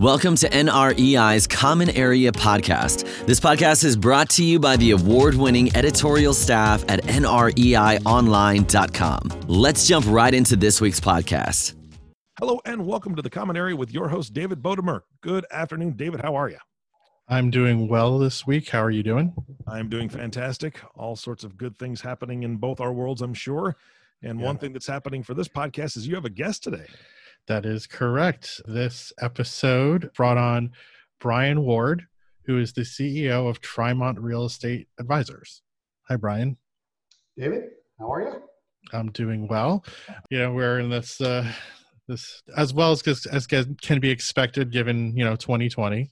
Welcome to NREI's Common Area Podcast. This podcast is brought to you by the award winning editorial staff at NREIOnline.com. Let's jump right into this week's podcast. Hello, and welcome to the Common Area with your host, David Bodamer. Good afternoon, David. How are you? I'm doing well this week. How are you doing? I'm doing fantastic. All sorts of good things happening in both our worlds, I'm sure. And yeah. one thing that's happening for this podcast is you have a guest today. That is correct. This episode brought on Brian Ward, who is the CEO of Trimont Real Estate Advisors. Hi, Brian. David, how are you? I'm doing well. You know, we're in this uh, this as well as as can be expected given you know 2020.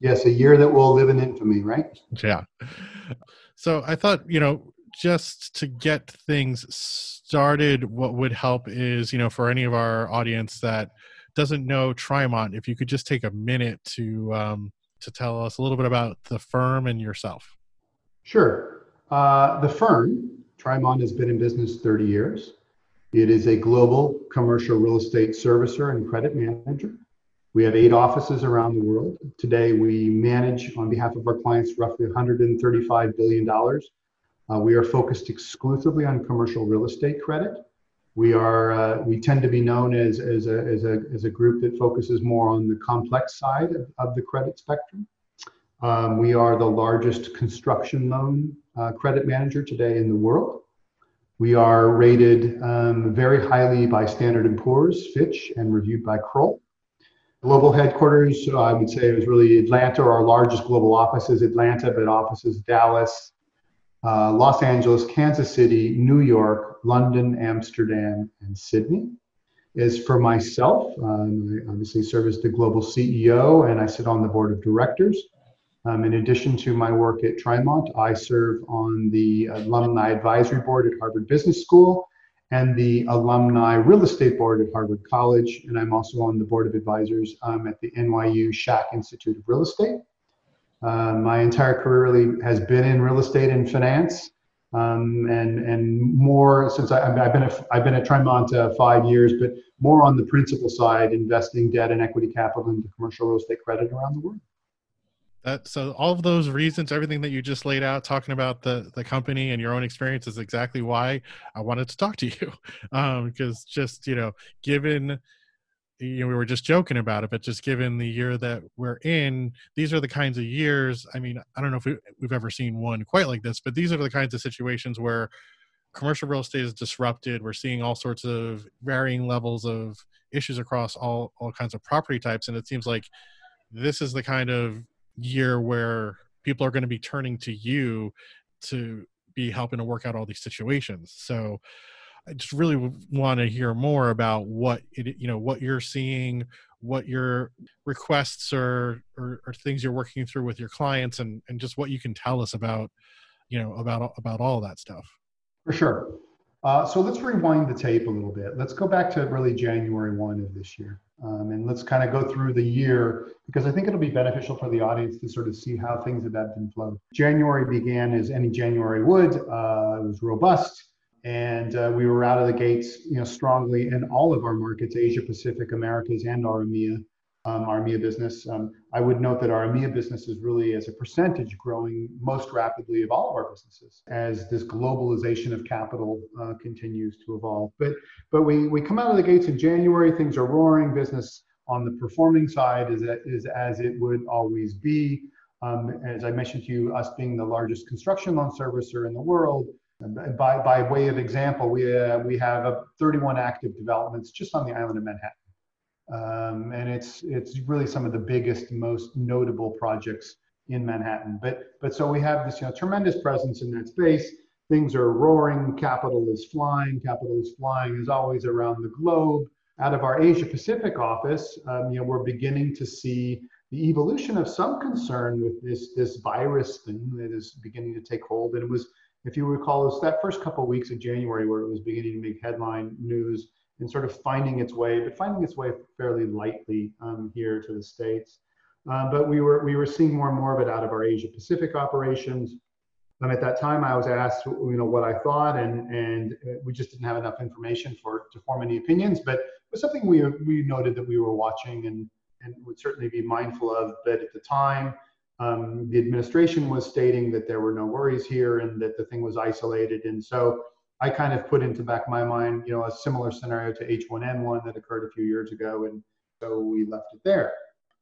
Yes, a year that will live in infamy, right? Yeah. So I thought you know just to get things started, what would help is, you know, for any of our audience that doesn't know Trimont, if you could just take a minute to um, to tell us a little bit about the firm and yourself. Sure. Uh, the firm, Trimont, has been in business 30 years. It is a global commercial real estate servicer and credit manager. We have eight offices around the world. Today, we manage on behalf of our clients roughly $135 billion uh, we are focused exclusively on commercial real estate credit. We are uh, we tend to be known as, as, a, as, a, as a group that focuses more on the complex side of, of the credit spectrum. Um, we are the largest construction loan uh, credit manager today in the world. We are rated um, very highly by Standard & Poor's, Fitch, and reviewed by Kroll. Global headquarters, I would say, is really Atlanta. Our largest global office is Atlanta, but offices Dallas, uh, Los Angeles, Kansas City, New York, London, Amsterdam, and Sydney. Is for myself, um, I obviously serve as the global CEO and I sit on the board of directors. Um, in addition to my work at Trimont, I serve on the Alumni Advisory Board at Harvard Business School and the Alumni Real Estate Board at Harvard College. And I'm also on the board of advisors um, at the NYU Schack Institute of Real Estate. Uh, my entire career really has been in real estate and finance, um, and and more since I, have been a, I've been at Trimont uh, five years, but more on the principal side, investing debt and equity capital into commercial real estate credit around the world. That, so all of those reasons, everything that you just laid out, talking about the the company and your own experience, is exactly why I wanted to talk to you, um, because just you know, given you know, we were just joking about it, but just given the year that we're in, these are the kinds of years. I mean, I don't know if we, we've ever seen one quite like this, but these are the kinds of situations where commercial real estate is disrupted. We're seeing all sorts of varying levels of issues across all all kinds of property types, and it seems like this is the kind of year where people are going to be turning to you to be helping to work out all these situations. So I just really want to hear more about what it, you know, what you're seeing, what your requests are, or, or things you're working through with your clients, and and just what you can tell us about, you know, about about all that stuff. For sure. Uh, so let's rewind the tape a little bit. Let's go back to really January 1 of this year. Um, and let's kind of go through the year because I think it'll be beneficial for the audience to sort of see how things have ebbed and flowed. January began as any January would. Uh, it was robust and uh, we were out of the gates, you know, strongly in all of our markets, Asia Pacific, Americas, and our EMEA, um, our EMEA business. Um, I would note that our EMEA business is really, as a percentage, growing most rapidly of all of our businesses as this globalization of capital uh, continues to evolve. But but we we come out of the gates in January, things are roaring. Business on the performing side is is as it would always be. Um, as I mentioned to you, us being the largest construction loan servicer in the world, by, by way of example, we, uh, we have uh, 31 active developments just on the island of Manhattan. Um, and it's, it's really some of the biggest, most notable projects in Manhattan. But, but so we have this you know, tremendous presence in that space. Things are roaring, capital is flying, capital is flying as always around the globe. Out of our Asia Pacific office, um, you know, we're beginning to see the evolution of some concern with this, this virus thing that is beginning to take hold. And it was if you recall, it was that first couple of weeks of January where it was beginning to make headline news and sort of finding its way, but finding its way fairly lightly um, here to the states. Uh, but we were we were seeing more and more of it out of our Asia Pacific operations. Um, at that time, I was asked, you know, what I thought, and and uh, we just didn't have enough information for to form any opinions. But it was something we we noted that we were watching and and would certainly be mindful of. But at the time, um, the administration was stating that there were no worries here and that the thing was isolated. And so I kind of put into back my mind, you know, a similar scenario to H1N1 that occurred a few years ago. And so we left it there.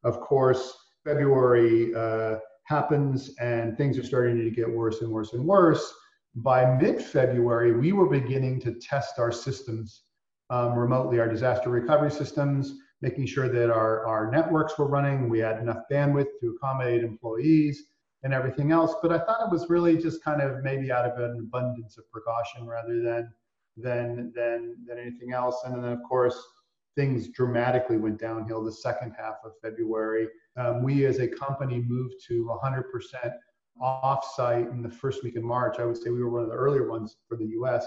Of course, February uh, happens and things are starting to get worse and worse and worse. By mid February, we were beginning to test our systems um, remotely, our disaster recovery systems, making sure that our, our networks were running, we had enough bandwidth to accommodate employees and everything else. But I thought it was really just kind of maybe out of an abundance of precaution rather than than than than anything else. And then of course things dramatically went downhill the second half of February. Um, we as a company moved to 100% offsite in the first week in March. I would say we were one of the earlier ones for the U.S.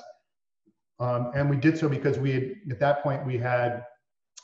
Um, and we did so because we had, at that point we had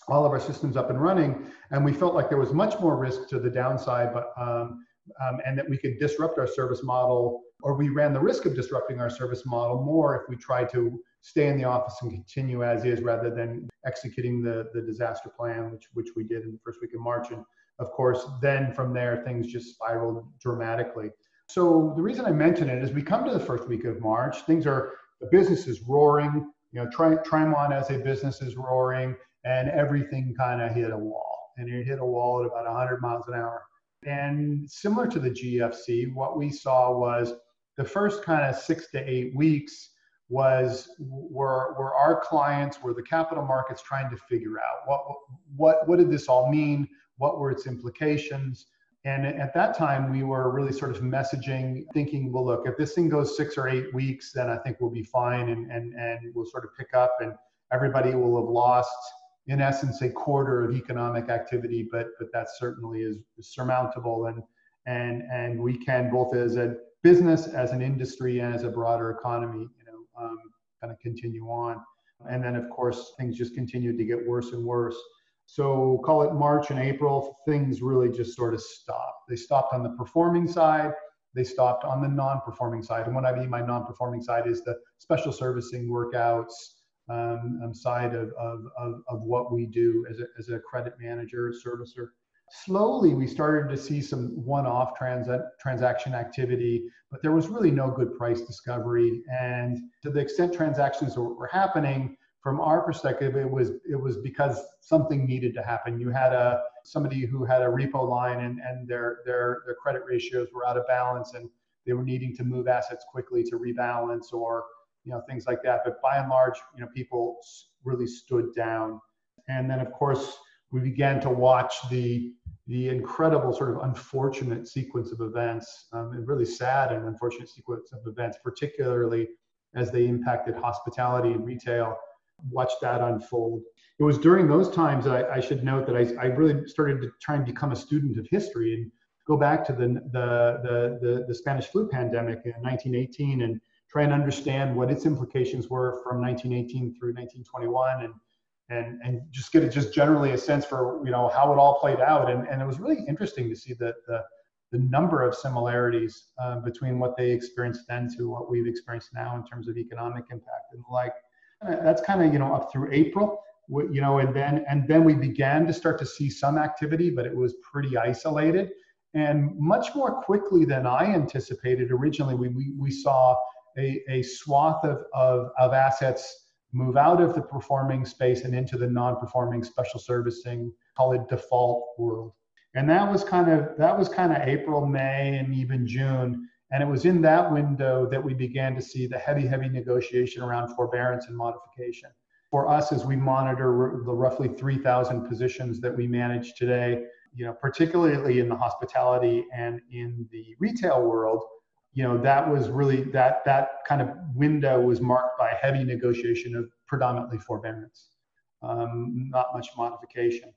all of our systems up and running, and we felt like there was much more risk to the downside, but um, um, and that we could disrupt our service model, or we ran the risk of disrupting our service model more if we tried to stay in the office and continue as is rather than executing the, the disaster plan, which, which we did in the first week of March. And of course, then from there, things just spiraled dramatically. So the reason I mention it is we come to the first week of March, things are, the business is roaring, you know, Tri- Trimont as a business is roaring, and everything kind of hit a wall. And it hit a wall at about 100 miles an hour. And similar to the GFC, what we saw was the first kind of six to eight weeks was were, were our clients, were the capital markets trying to figure out what, what, what did this all mean? What were its implications? And at that time, we were really sort of messaging, thinking, well, look, if this thing goes six or eight weeks, then I think we'll be fine and, and, and we'll sort of pick up and everybody will have lost, in essence, a quarter of economic activity, but, but that certainly is, surmountable. And, and, and we can, both as a business, as an industry, and as a broader economy, you um, kind of continue on. And then, of course, things just continued to get worse and worse. So, call it March and April, things really just sort of stopped. They stopped on the performing side, they stopped on the non performing side. And what I mean by non performing side is the special servicing workouts um, um, side of, of, of, of, what we do as a, as a credit manager, servicer. Slowly we started to see some one-off trans- transaction activity but there was really no good price discovery. And to the extent transactions were, were, happening from our perspective it was it was because something needed to happen. You had a somebody who had a repo line and, and their their their credit ratios were out of balance and they were needing to move assets quickly to rebalance or you know things like that but by and large you know people really stood down and then of course we began to watch the the incredible sort of unfortunate sequence of events, um, and really sad and unfortunate sequence of events, particularly as they impacted hospitality and retail. Watch that unfold. It was during those times I, I should note that I, I, really started to try and become a student of history and go back to the, the, the, the, the Spanish flu pandemic in 1918 and try and understand what its implications were from 1918 through 1921 and and and just get a, just generally a sense for you know how it all played out. And, and it was really interesting to see that the the number of similarities uh, between what they experienced then to what we've experienced now in terms of economic impact and like. That's kind of you know up through April you know and then and then we began to start to see some activity but it was pretty isolated. And much more quickly than I anticipated originally we we, we saw a, a swath of, of, of assets move out of the performing space and into the non-performing special servicing, call it default world. And that was kind of that was kind of April, May, and even June. And it was in that window that we began to see the heavy, heavy negotiation around forbearance and modification. For us, as we monitor the roughly 3,000 positions that we manage today, you know, particularly in the hospitality and in the retail world, you know that was really that that kind of window was marked by heavy negotiation of predominantly forbearance um, not much modification.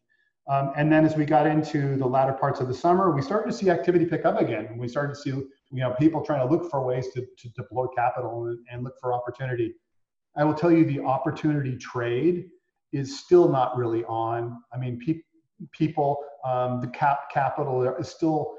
Um, and then as we got into the latter parts of the summer we started to see activity pick up again. We started to see you know people trying to look for ways to, to deploy capital and, and look for opportunity. I will tell you the opportunity trade is still not really on. I mean pe- people um, the cap capital is still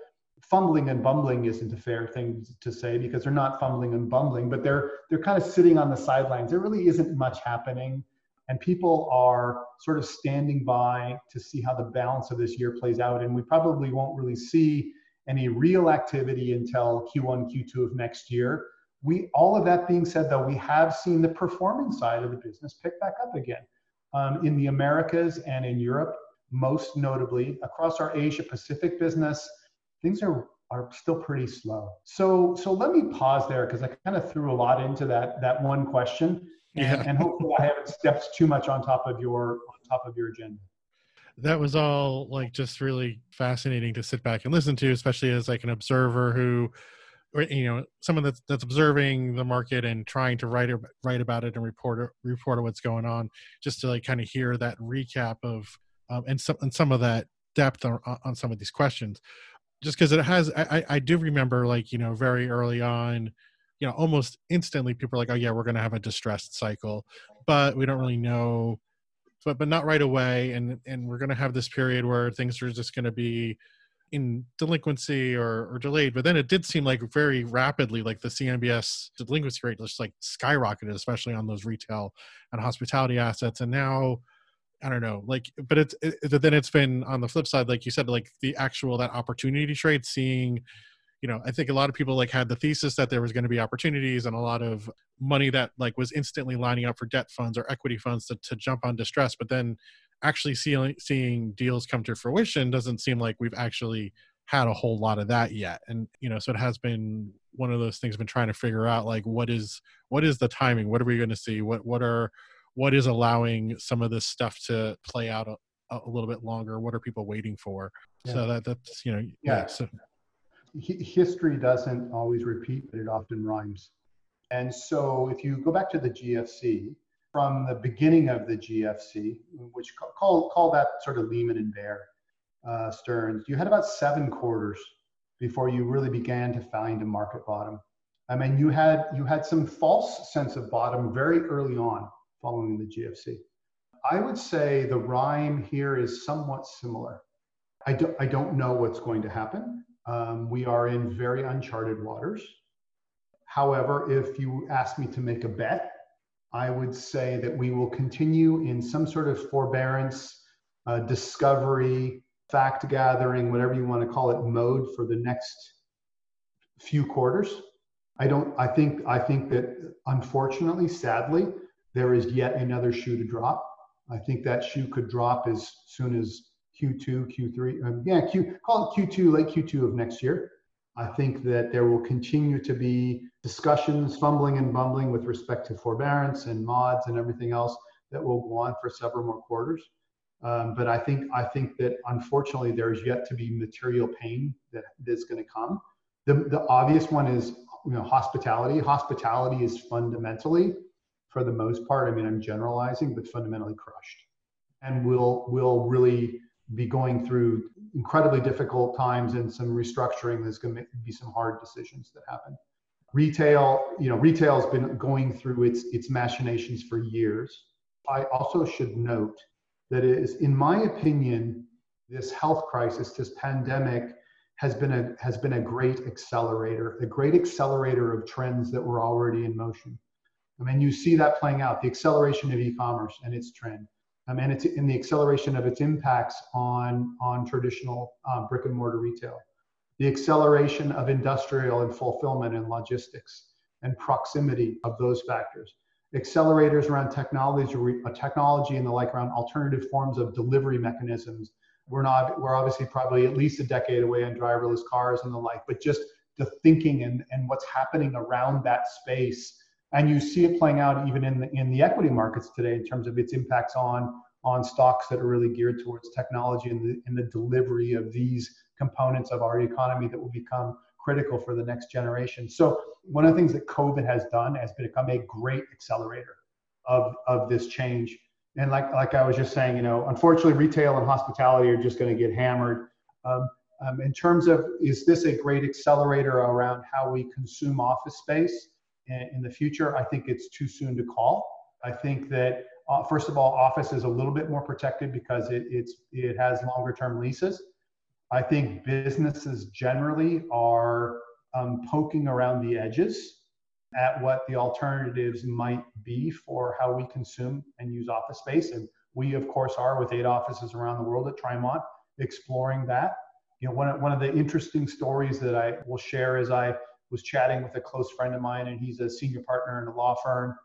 fumbling and bumbling isn't a fair thing to say because they're not fumbling and bumbling, but they're they're kind of sitting on the sidelines. There really isn't much happening, and people are sort of standing by to see how the balance of this year plays out. And we probably won't really see any real activity until Q1, Q2 of next year. We, all of that being said, though, we have seen the performing side of the business pick back up again um, in the Americas and in Europe, most notably across our Asia Pacific business. Things are are still pretty slow. So so let me pause there because I kind of threw a lot into that that one question and, yeah. and hopefully I haven't stepped too much on top of your on top of your agenda. That was all like just really fascinating to sit back and listen to, especially as like an observer who, you know, someone that's that's observing the market and trying to write write about it and report report what's going on, just to like kind of hear that recap of um, and some and some of that depth on, on some of these questions just because it has I, I do remember like you know very early on you know almost instantly people are like oh yeah we're going to have a distressed cycle but we don't really know but but not right away and and we're going to have this period where things are just going to be in delinquency or, or delayed but then it did seem like very rapidly like the cmbs delinquency rate just like skyrocketed especially on those retail and hospitality assets and now i don't know like but it's it, then it's been on the flip side like you said like the actual that opportunity trade seeing you know i think a lot of people like had the thesis that there was going to be opportunities and a lot of money that like was instantly lining up for debt funds or equity funds to, to jump on distress but then actually seeing seeing deals come to fruition doesn't seem like we've actually had a whole lot of that yet. And you know so it has been one of those things been trying to figure out like what is what is the timing? What are we going to see? What what are what is allowing some of this stuff to play out a, a little bit longer what are people waiting for yeah. so that that's you know yeah, yeah so history doesn't always repeat, but it often rhymes. And so if you go back to the GFC, from the beginning of the GFC, which call, call that sort of Lehman and Bear uh, Stearns, you had about seven quarters before you really began to find a market bottom. I mean, you had you had some false sense of bottom very early on following the GFC. I would say the rhyme here is somewhat similar. I don't, I don't know what's going to happen. Um, we are in very uncharted waters. However, if you ask me to make a bet, I would say that we will continue in some sort of forbearance, uh, discovery, fact gathering, whatever you want to call it, mode for the next few quarters. I don't. I think. I think that unfortunately, sadly, there is yet another shoe to drop. I think that shoe could drop as soon as Q2, Q3, um, yeah, Q, call it Q2, late Q2 of next year. I think that there will continue to be discussions, fumbling and bumbling with respect to forbearance and mods and everything else that will go on for several more quarters. Um, but I think I think that unfortunately there is yet to be material pain that is going to come. The the obvious one is you know hospitality. Hospitality is fundamentally, for the most part, I mean I'm generalizing, but fundamentally crushed, and will will really be going through incredibly difficult times and some restructuring. There's going to be some hard decisions that happen. Retail, you know, retail's been going through its its machinations for years. I also should note that is, in my opinion, this health crisis, this pandemic, has been a has been a great accelerator, a great accelerator of trends that were already in motion. I mean, you see that playing out, the acceleration of e-commerce and its trend um, and it's in the acceleration of its impacts on, on traditional um, brick and mortar retail. The acceleration of industrial and fulfillment and logistics and proximity of those factors. Accelerators around technology, uh, technology and the like around alternative forms of delivery mechanisms. We're not, we're obviously probably at least a decade away on driverless cars and the like, but just the thinking and, and what's happening around that space and you see it playing out even in the, in the equity markets today in terms of its impacts on on stocks that are really geared towards technology and the, and the delivery of these components of our economy that will become critical for the next generation. So one of the things that COVID has done has become a great accelerator of, of this change. And like, like I was just saying, you know, unfortunately, retail and hospitality are just going to get hammered. Um, um, in terms of, is this a great accelerator around how we consume office space? In the future, I think it's too soon to call. I think that uh, first of all, office is a little bit more protected because it, it's it has longer term leases. I think businesses generally are um, poking around the edges at what the alternatives might be for how we consume and use office space. And we, of course, are with eight offices around the world at Trimont exploring that. You know, one of, one of the interesting stories that I will share is I was chatting with a close friend of mine, and he's a senior partner in a law firm,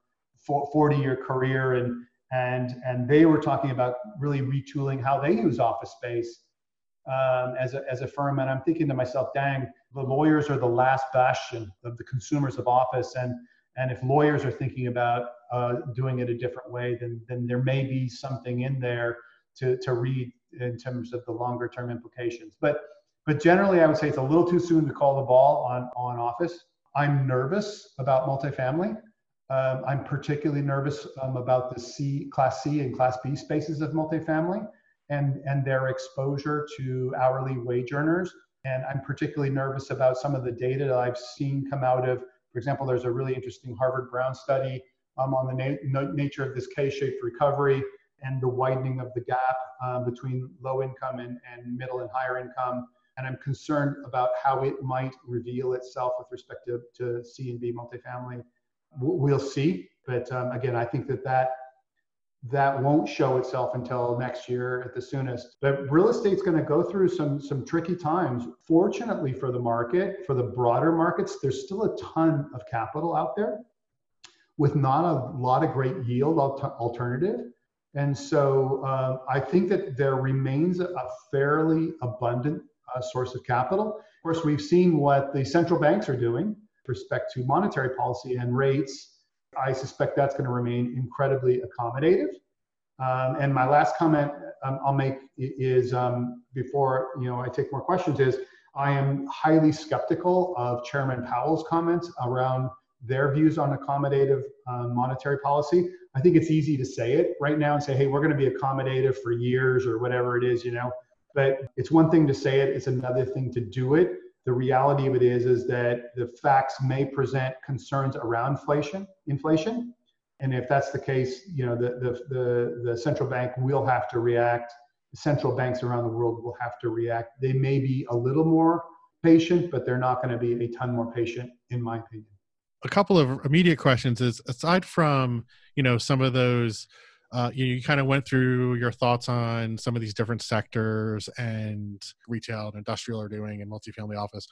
40 year career, and and and they were talking about really retooling how they use office space um, as a as a firm. And I'm thinking to myself, dang, the lawyers are the last bastion of the consumers of office, and and if lawyers are thinking about uh, doing it a different way, then then there may be something in there to to read in terms of the longer term implications. But but generally, I would say it's a little too soon to call the ball on on office. I'm nervous about multifamily. Um, I'm particularly nervous um, about the C, Class C and Class B spaces of multifamily and, and their exposure to hourly wage earners. And I'm particularly nervous about some of the data that I've seen come out of, for example, there's a really interesting Harvard Brown study um, on the na- nature of this K-shaped recovery and the widening of the gap uh, between low income and, and middle and higher income. And I'm concerned about how it might reveal itself with respect to, to C and B multifamily we'll see. But um, again, I think that that that won't show itself until next year at the soonest. But real estate's going to go through some some tricky times. Fortunately for the market, for the broader markets, there's still a ton of capital out there with not a lot of great yield alternative. And so uh, I think that there remains a fairly abundant uh, source of capital. Of course, we've seen what the central banks are doing respect to monetary policy and rates, I suspect that's going to remain incredibly accommodative. Um, and my last comment um, I'll make is um, before you know I take more questions is I am highly skeptical of Chairman Powell's comments around their views on accommodative uh, monetary policy. I think it's easy to say it right now and say, hey, we're going to be accommodative for years or whatever it is, you know. But it's one thing to say it; it's another thing to do it. The reality of it is is that the facts may present concerns around inflation inflation. And if that's the case you know the, the, the, the central bank will have to react. Central banks around the world will have to react. They may be a little more patient but they're not going to be a ton more patient in my opinion. A couple of immediate questions is aside from you know some of those uh, you, you kind of went through your thoughts on some of these different sectors and retail and industrial are doing and multifamily office.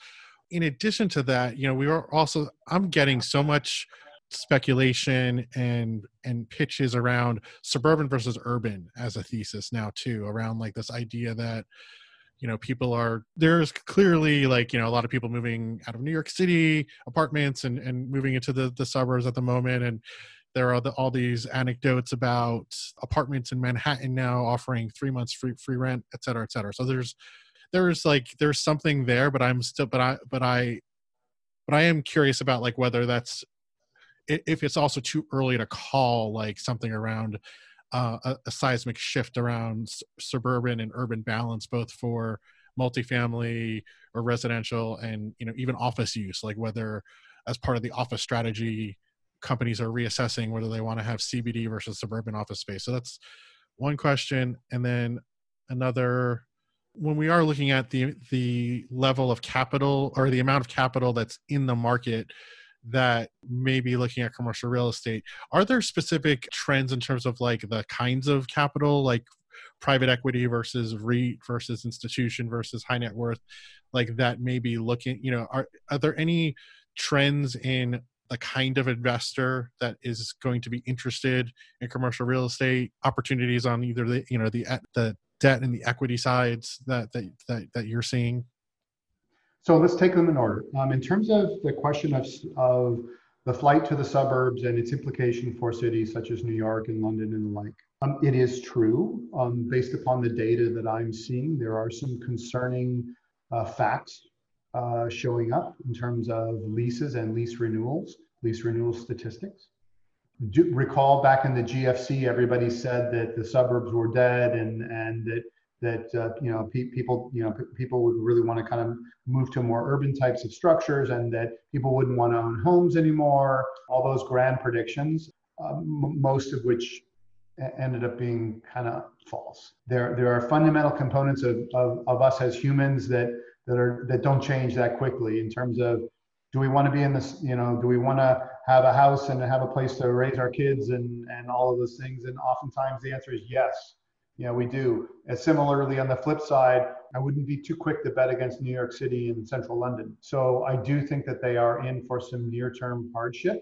In addition to that, you know, we are also I'm getting so much speculation and and pitches around suburban versus urban as a thesis now too around like this idea that you know people are there's clearly like you know a lot of people moving out of new york city apartments and and moving into the the suburbs at the moment and there are the, all these anecdotes about apartments in Manhattan now offering three months free free rent, et cetera, et cetera. So there's there's like there's something there, but I'm still but I but I but I am curious about like whether that's if it's also too early to call like something around uh, a, a, seismic shift around s- suburban and urban balance, both for multifamily or residential and you know even office use, like whether as part of the office strategy companies are reassessing whether they want to have CBD versus suburban office space. So that's one question, and then another. When we are looking at the the level of capital or the amount of capital that's in the market that may be looking at commercial real estate, are there specific trends in terms of like the kinds of capital, like private equity versus REIT versus institution versus high net worth, like that may be looking, you know, are, are there any trends in the kind of investor that is going to be interested in commercial real estate opportunities on either the you know the the debt and the equity sides that that that, that you're seeing? So let's take them in order. Um, in terms of the question of, of the flight to the suburbs and its implication for cities such as new york and london and the like um, it is true. Um, based upon the data that i'm seeing there are some concerning uh, facts uh, showing up in terms of leases and lease renewals, lease renewal statistics. Do, recall back in the GFC, everybody said that the suburbs were dead and and that that uh, you know pe- people you know p- people would really want to kind of move to more urban types of structures and that people wouldn't want to own homes anymore. All those grand predictions, uh, m- most of which ended up being kind of false. There there are fundamental components of, of, of us as humans that that are that don't change that quickly in terms of do we want to be in this you know do we want to have a house and have a place to raise our kids and, and all of those things? And oftentimes the answer is yes. Yeah, we do. And similarly, on the flip side, I wouldn't be too quick to bet against New York City and central London. So I do think that they are in for some near term hardship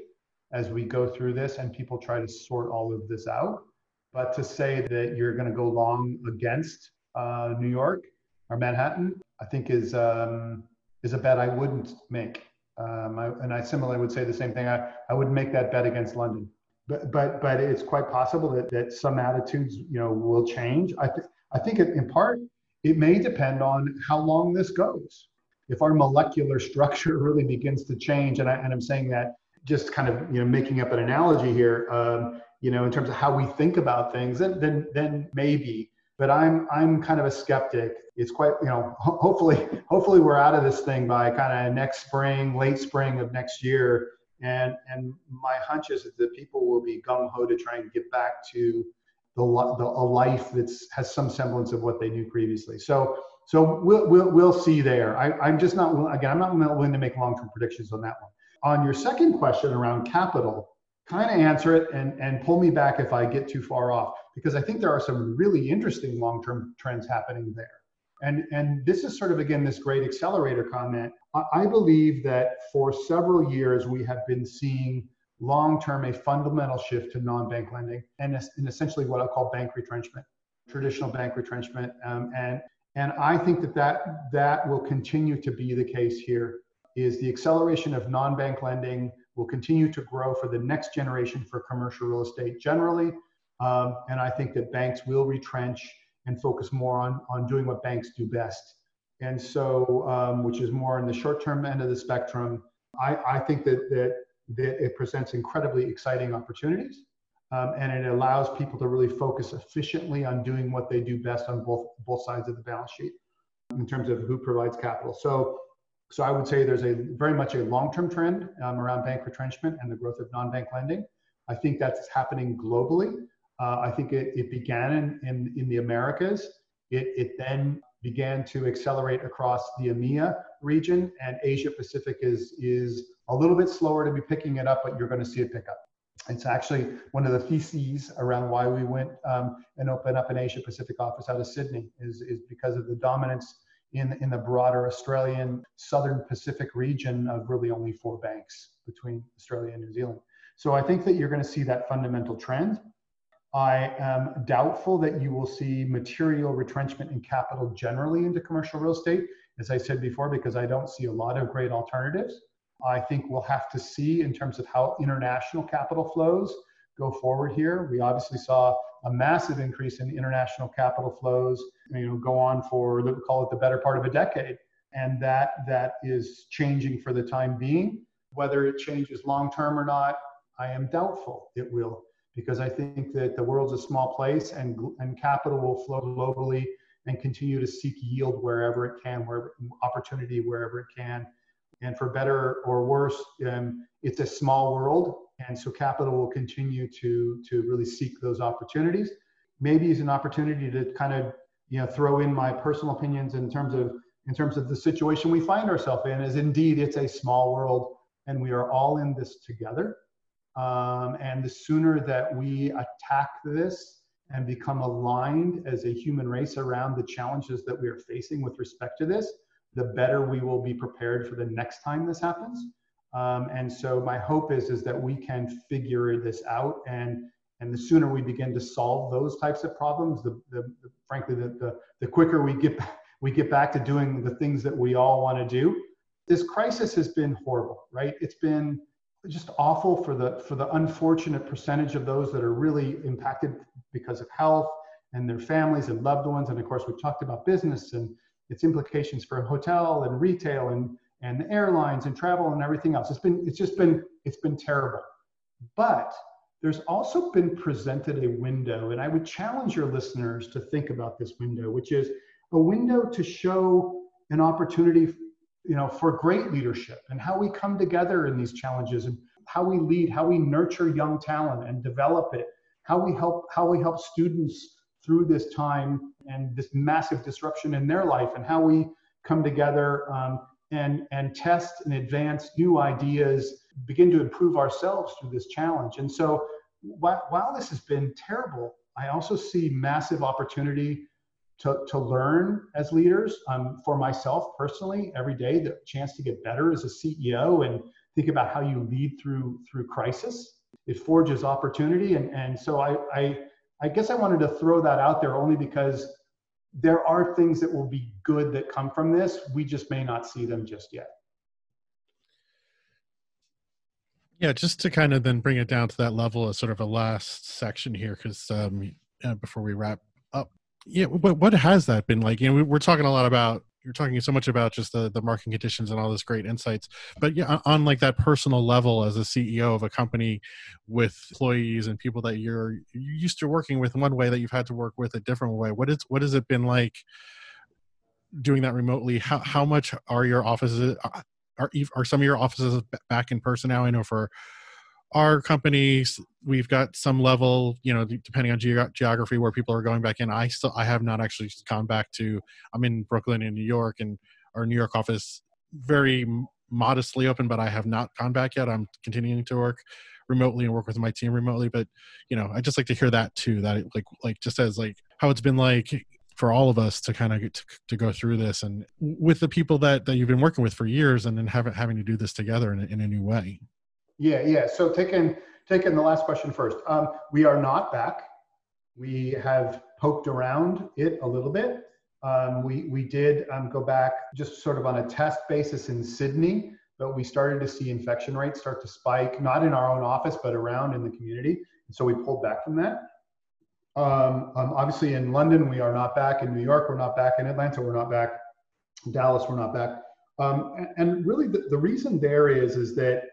as we go through this and people try to sort all of this out. But to say that you're going to go long against uh, New York or Manhattan, I think is um, is a bet I wouldn't make. Um, I, and I similarly would say the same thing. I, I would make that bet against London but but but it's quite possible that, that some attitudes you know will change. I th- I think it, in part it may depend on how long this goes. If our molecular structure really begins to change, and I and I'm saying that just kind of you know making up an analogy here, um, you know, in terms of how we think about things, then then then maybe. But I'm I'm kind of a skeptic. It's quite you know ho- hopefully hopefully we're out of this thing by kind of next spring, late spring of next year and, and my hunch is that people will be gung ho to try and get back to the, the a life that has some semblance of what they knew previously. So so we'll we'll, we'll see there. I, I'm just not again. I'm not willing to make long term predictions on that one. On your second question around capital, kind of answer it and and pull me back if I get too far off because I think there are some really interesting long term trends happening there. And, and this is sort of, again, this great accelerator comment. I, I believe that for several years, we have been seeing long term a fundamental shift to non bank lending and, and essentially what I call bank retrenchment, traditional bank retrenchment. Um, and, and I think that, that that will continue to be the case here is the acceleration of non-bank lending will continue to grow for the next generation for commercial real estate generally. Um, and I think that banks will retrench and focus more on, on doing what banks do best. And so, um, which is more in the short term end of the spectrum, I, I think that, that, that it presents incredibly exciting opportunities. Um, and it allows people to really focus efficiently on doing what they do best on both both sides of the balance sheet in terms of who provides capital. So, so I would say there's a very much a long-term trend um, around bank retrenchment and the growth of non-bank lending. I think that's happening globally. Uh, I think it, it began in, in, in the Americas. It, it then began to accelerate across the EMEA region, and Asia Pacific is, is a little bit slower to be picking it up, but you're going to see it pick up. It's actually one of the theses around why we went um, and opened up an Asia Pacific office out of Sydney is, is because of the dominance in, in the broader Australian Southern Pacific region of really only four banks between Australia and New Zealand. So I think that you're going to see that fundamental trend. I am doubtful that you will see material retrenchment in capital generally into commercial real estate, as I said before, because I don't see a lot of great alternatives. I think we'll have to see in terms of how international capital flows go forward here. We obviously saw a massive increase in international capital flows, you know, go on for we call it the better part of a decade, and that that is changing for the time being. Whether it changes long term or not, I am doubtful it will because I think that the world's a small place and, and capital will flow globally and continue to seek yield wherever it can, where opportunity wherever it can. And for better or worse, um, it's a small world, and so capital will continue to to really seek those opportunities. Maybe it's an opportunity to kind of you know throw in my personal opinions in terms of in terms of the situation we find ourselves in. Is indeed it's a small world, and we are all in this together. Um, and the sooner that we attack this and become aligned as a human race around the challenges that we are facing with respect to this, the better we will be prepared for the next time this happens. Um, and so my hope is is that we can figure this out and and the sooner we begin to solve those types of problems, the, the, the frankly the, the the quicker we get we get back to doing the things that we all want to do. This crisis has been horrible, right? It's been just awful for the for the unfortunate percentage of those that are really impacted because of health and their families and loved ones and of course we've talked about business and its implications for hotel and retail and and airlines and travel and everything else it's been it's just been it's been terrible but there's also been presented a window and i would challenge your listeners to think about this window which is a window to show an opportunity you know, for great leadership and how we come together in these challenges and how we lead, how we nurture young talent and develop it, how we help, how we help students through this time and this massive disruption in their life and how we come together um, and, and test and advance new ideas begin to improve ourselves through this challenge. And so while, while this has been terrible, I also see massive opportunity to, to learn as leaders. Um, for myself personally, every day, the chance to get better as a CEO and think about how you lead through through crisis. It forges opportunity, and and so I I, I guess I wanted to throw that out there only because there are things that will be good that come from this. We just may not see them just yet. Yeah, just to kind of then bring it down to that level as sort of a last section here, because um, uh, before we wrap up, yeah, what what has that been like? You know, we, we're talking a lot about you're talking so much about just the the marketing conditions and all this great insights, but yeah, on like that personal level as a CEO of a company with employees and people that you're used to working with one way that you've had to work with a different way. What is what has it been like? doing that remotely how how much are your offices are are some of your offices back in person now? I know for our companies we've got some level you know depending on ge- geography where people are going back in i still i have not actually gone back to i'm in brooklyn in new york and our new york office very modestly open but i have not gone back yet i'm continuing to work remotely and work with my team remotely but you know i just like to hear that too that like like just as like how it's been like for all of us to kind of get to, to, go through this and with the people that, that you've been working with for years and then having, having to do this together in a, in a new way. Yeah yeah. So taking taking the last question first. Um, we are not back. We have poked around it a little bit. Um, we, we did um, go back just sort of on a test basis in sydney but we started to see infection rates start to spike not in our own office but around in the community. And so we pulled back from that um, um, obviously, in London, we are not back. In New York, we're not back. In Atlanta, we're not back. In Dallas, we're not back. Um, and, and, really, the, the reason there is is that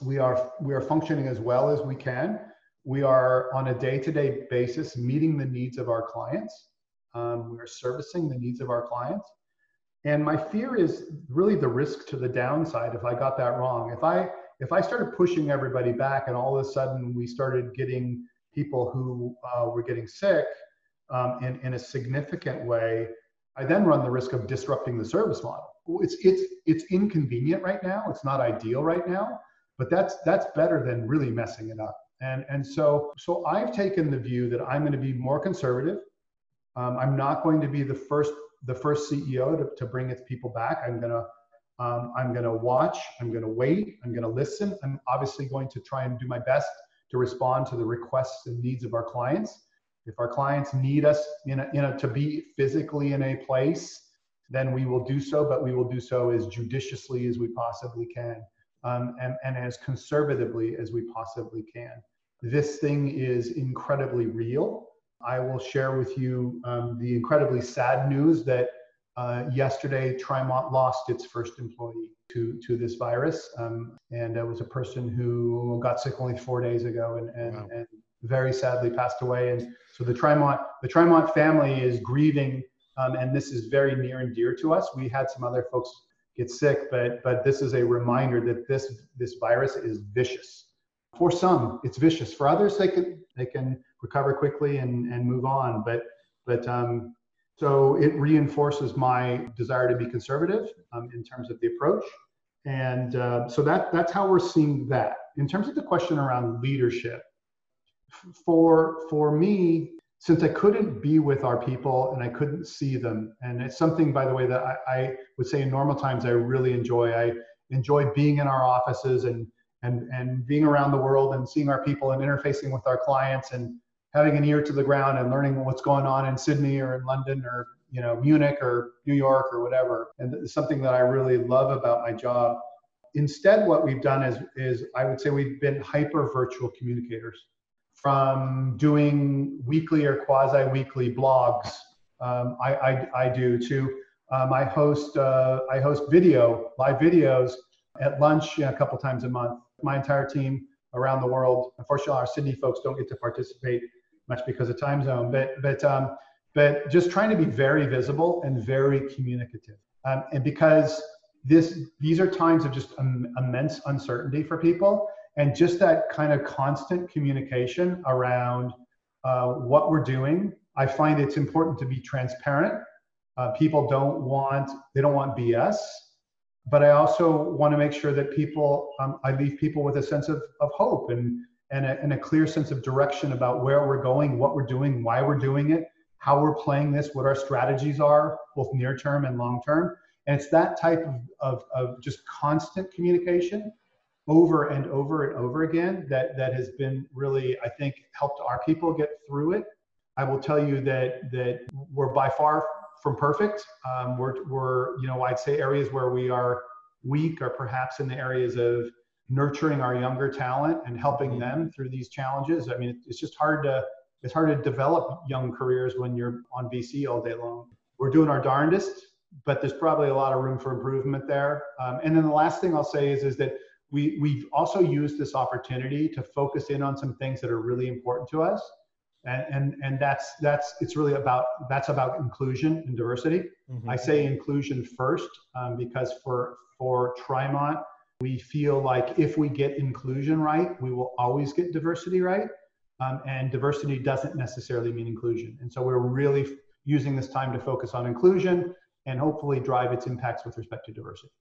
we are we are functioning as well as we can. We are on a day-to-day basis meeting the needs of our clients. Um, we are servicing the needs of our clients. And my fear is really the risk to the downside. If I got that wrong, if I if I started pushing everybody back, and all of a sudden we started getting people who uh, were getting sick um, in, in a significant way, I then run the risk of disrupting the service model. It's, it's, it's inconvenient right now. It's not ideal right now, but that's, that's better than really messing it up. And, and so, so I've taken the view that I'm going to be more conservative. Um, I'm not going to be the first, the first CEO to, to bring its people back. I'm going to um, I'm going to watch. I'm going to wait. I'm going to listen. I'm obviously going to try and do my best to respond to the requests and needs of our clients. If our clients need us in a, in a, to be physically in a place, then we will do so, but we will do so as judiciously as we possibly can um, and, and as conservatively as we possibly can. This thing is incredibly real. I will share with you um, the incredibly sad news that uh, yesterday Trimont lost its first employee to, to this virus. Um, and it was a person who got sick only four days ago and, and, wow. and very sadly passed away. And so the Trimont, the Trimont family is grieving. Um, and this is very near and dear to us. We had some other folks get sick, but, but this is a reminder that this, this virus is vicious. For some, it's vicious. For others, they can, they can recover quickly and, and move on. But, but um, so it reinforces my desire to be conservative um, in terms of the approach. And uh, so that, that's how we're seeing that. In terms of the question around leadership, for, for me, since I couldn't be with our people and I couldn't see them, and it's something, by the way, that I, I would say in normal times I really enjoy. I enjoy being in our offices and and and being around the world and seeing our people and interfacing with our clients and having an ear to the ground and learning what's going on in Sydney or in London or you know Munich or New York or whatever. And something that I really love about my job. Instead, what we've done is is I would say we've been hyper virtual communicators from doing weekly or quasi weekly blogs. Um, I, I, I do to um, I host uh, I host video live videos at lunch you know, a couple times a month. My entire team around the world. Unfortunately, our Sydney folks don't get to participate much because of time zone, but but um, but just trying to be very visible and very communicative. Um, and because this these are times of just um, immense uncertainty for people, and just that kind of constant communication around uh, what we're doing. I find it's important to be transparent. Uh, people don't want they don't want BS. but I also want to make sure that people, um, I leave people with a sense of, of hope and, and a, and a clear sense of direction about where we're going, what we're doing, why we're doing it, how we're playing this, what our strategies are, both near term and long term. And it's that type of, of, of just constant communication over and over and over again that, that has been really, I think, helped our people get through it. I will tell you that, that we're by far from perfect. Um, we're, we're, you know, I'd say areas where we are weak are perhaps in the areas of nurturing our younger talent and helping them through these challenges. I mean, it's just hard to, it's hard to develop young careers when you're on VC all day long. We're doing our darndest, but there's probably a lot of room for improvement there. Um, and then the last thing I'll say is, is that we, we've also used this opportunity to focus in on some things that are really important to us and and, and that's that's it's really about that's about inclusion and diversity mm-hmm. i say inclusion first um, because for for trimont we feel like if we get inclusion right we will always get diversity right um, and diversity doesn't necessarily mean inclusion and so we're really using this time to focus on inclusion and hopefully drive its impacts with respect to diversity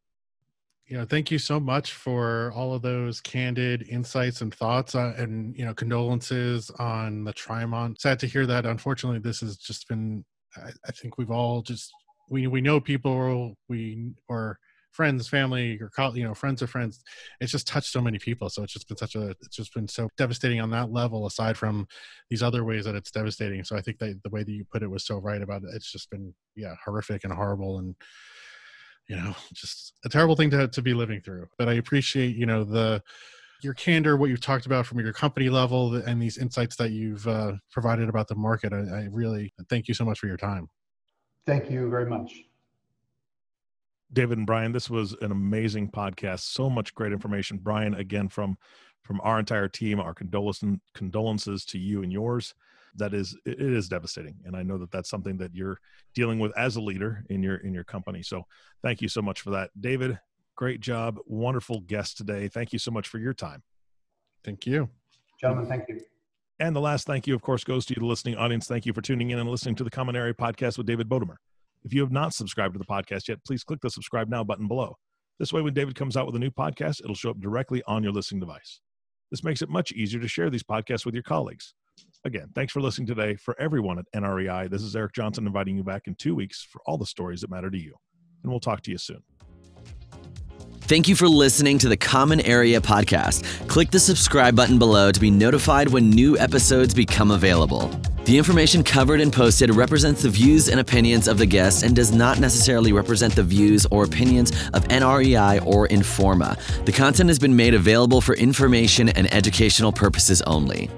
yeah, thank you so much for all of those candid insights and thoughts, uh, and you know, condolences on the Trimont. Sad to hear that. Unfortunately, this has just been. I, I think we've all just we we know people we or friends, family, or you know, friends of friends. It's just touched so many people. So it's just been such a. It's just been so devastating on that level. Aside from these other ways that it's devastating. So I think that the way that you put it was so right about it. It's just been yeah horrific and horrible and you know just a terrible thing to, to be living through but i appreciate you know the your candor what you've talked about from your company level and these insights that you've uh, provided about the market I, I really thank you so much for your time thank you very much david and brian this was an amazing podcast. So much great information. Brian again from from our entire team our condolences condolences to you and yours. That is it is devastating and i know that that's something that you're dealing with as a leader in your in your company. So thank you so much for that. David great job. Wonderful guest today. Thank you so much for your time. Thank you. Gentlemen thank you. And the last thank you of course goes to you the listening audience. Thank you for tuning in and listening to the common area podcast with david bodamer if you have not subscribed to the podcast yet please click the subscribe now button below this way when david comes out with a new podcast it'll show up directly on your listening device this makes it much easier to share these podcasts with your colleagues Again, thanks for listening today. For everyone at NREI, this is Eric Johnson inviting you back in two weeks for all the stories that matter to you. And we'll talk to you soon. Thank you for listening to the Common Area Podcast. Click the subscribe button below to be notified when new episodes become available. The information covered and posted represents the views and opinions of the guests and does not necessarily represent the views or opinions of NREI or Informa. The content has been made available for information and educational purposes only.